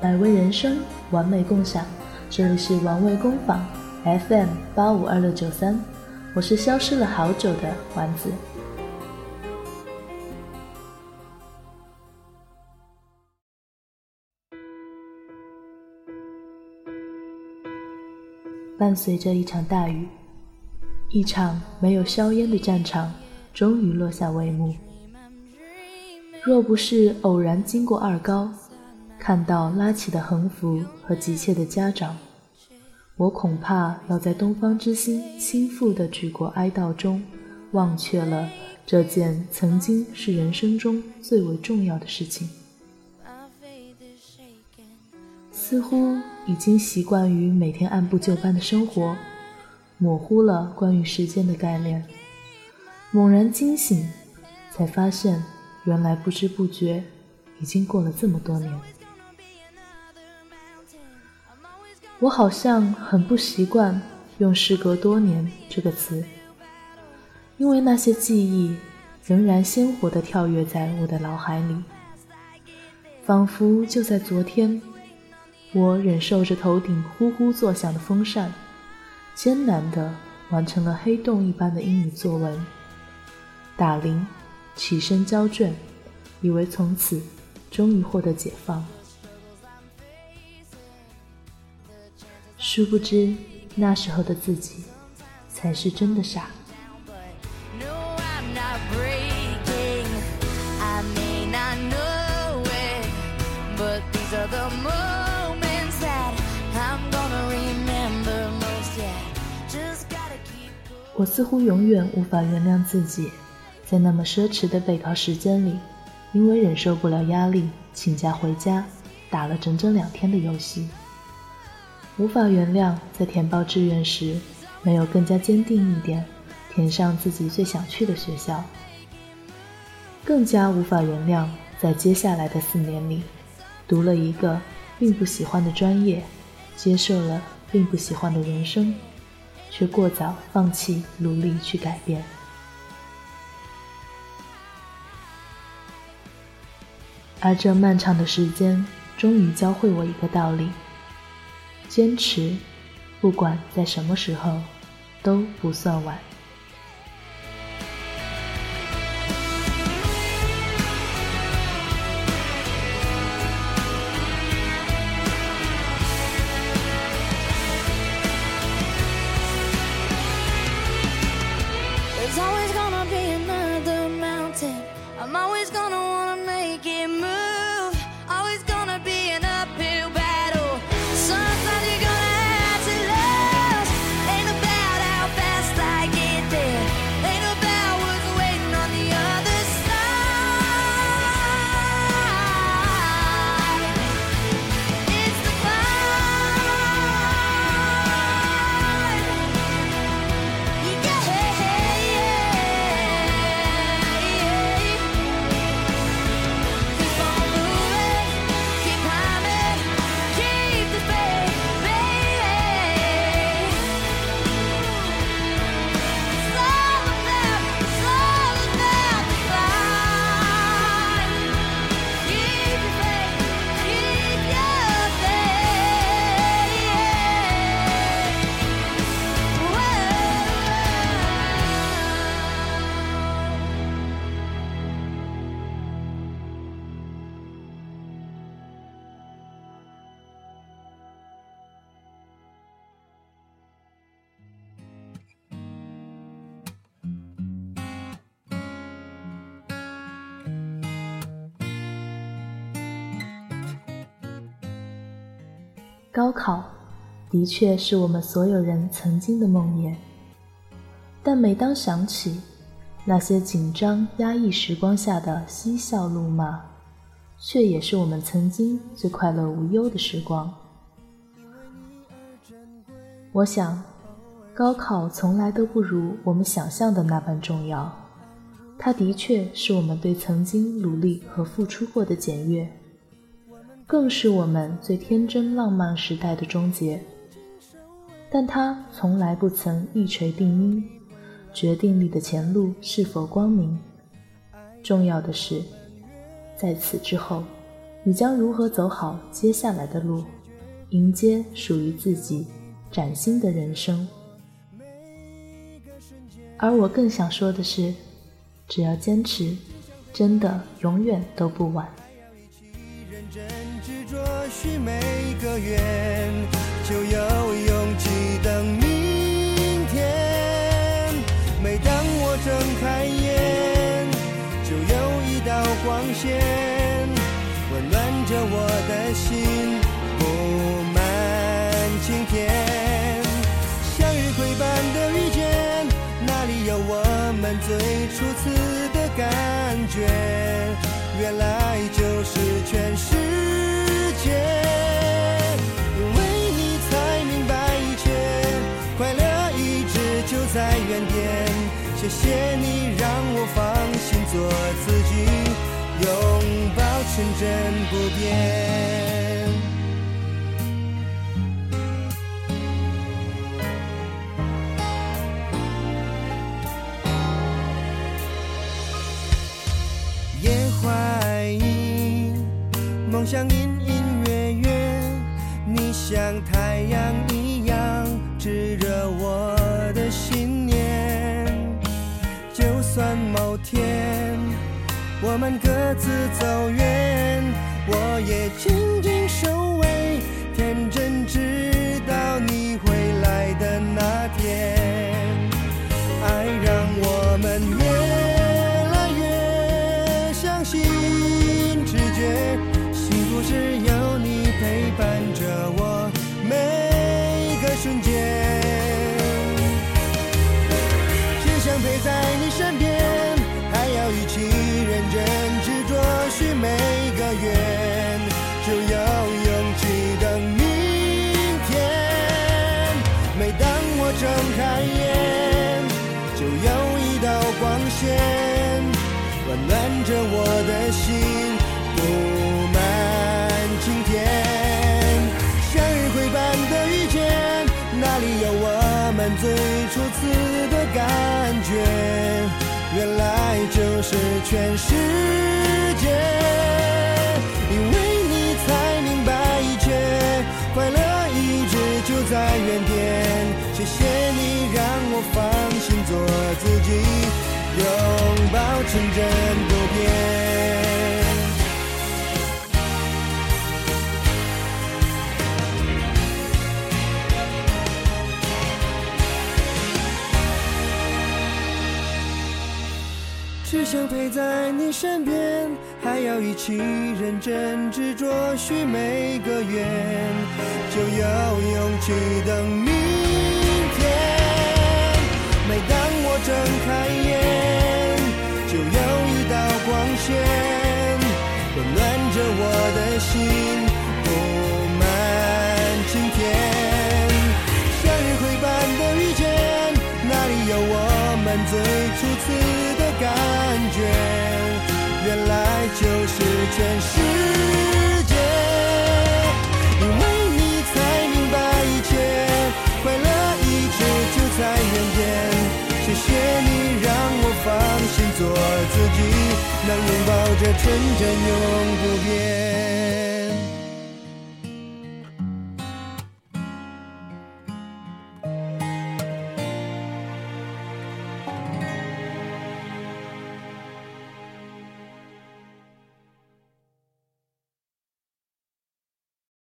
百味人生，完美共享。这里是玩味工坊 FM 八五二六九三，我是消失了好久的丸子。伴随着一场大雨，一场没有硝烟的战场终于落下帷幕。若不是偶然经过二高。看到拉起的横幅和急切的家长，我恐怕要在东方之星倾覆的举国哀悼中，忘却了这件曾经是人生中最为重要的事情。似乎已经习惯于每天按部就班的生活，模糊了关于时间的概念。猛然惊醒，才发现原来不知不觉已经过了这么多年。我好像很不习惯用“事隔多年”这个词，因为那些记忆仍然鲜活地跳跃在我的脑海里，仿佛就在昨天，我忍受着头顶呼呼作响的风扇，艰难地完成了黑洞一般的英语作文，打铃，起身交卷，以为从此终于获得解放。殊不知，那时候的自己才是真的傻。我似乎永远无法原谅自己，在那么奢侈的备考时间里，因为忍受不了压力，请假回家打了整整两天的游戏。无法原谅在填报志愿时没有更加坚定一点，填上自己最想去的学校。更加无法原谅在接下来的四年里，读了一个并不喜欢的专业，接受了并不喜欢的人生，却过早放弃努力去改变。而这漫长的时间，终于教会我一个道理。坚持，不管在什么时候，都不算晚。高考的确是我们所有人曾经的梦魇，但每当想起那些紧张压抑时光下的嬉笑怒骂，却也是我们曾经最快乐无忧的时光。我想，高考从来都不如我们想象的那般重要，它的确是我们对曾经努力和付出过的检阅。更是我们最天真浪漫时代的终结。但它从来不曾一锤定音，决定你的前路是否光明。重要的是，在此之后，你将如何走好接下来的路，迎接属于自己崭新的人生。而我更想说的是，只要坚持，真的永远都不晚。许每个愿就有勇气等明天。每当我睁开眼，就有一道光线，温暖着我的心，布满晴天。向日葵般的遇见，哪里有我们最初次的感觉？原来就是全世界谢谢你让我放心做自己，拥抱纯真不变。也怀疑，梦想我们各自走远，我也静静守卫，天真直到你回来的那天。爱让我们越来越相信直觉，幸福是有着我的心布满晴天，向日葵般的遇见，哪里有我们最初次的感觉？原来就是全世界，因为你才明白一切，快乐一直就在原点。抱纯真不变，只想陪在你身边，还要一起认真执着许每个愿，就有勇气等明天。每当我睁开眼，就是全世界，因为你才明白一切，快乐一直就在原点。谢谢你让我放心做自己，能拥抱着纯真永不变。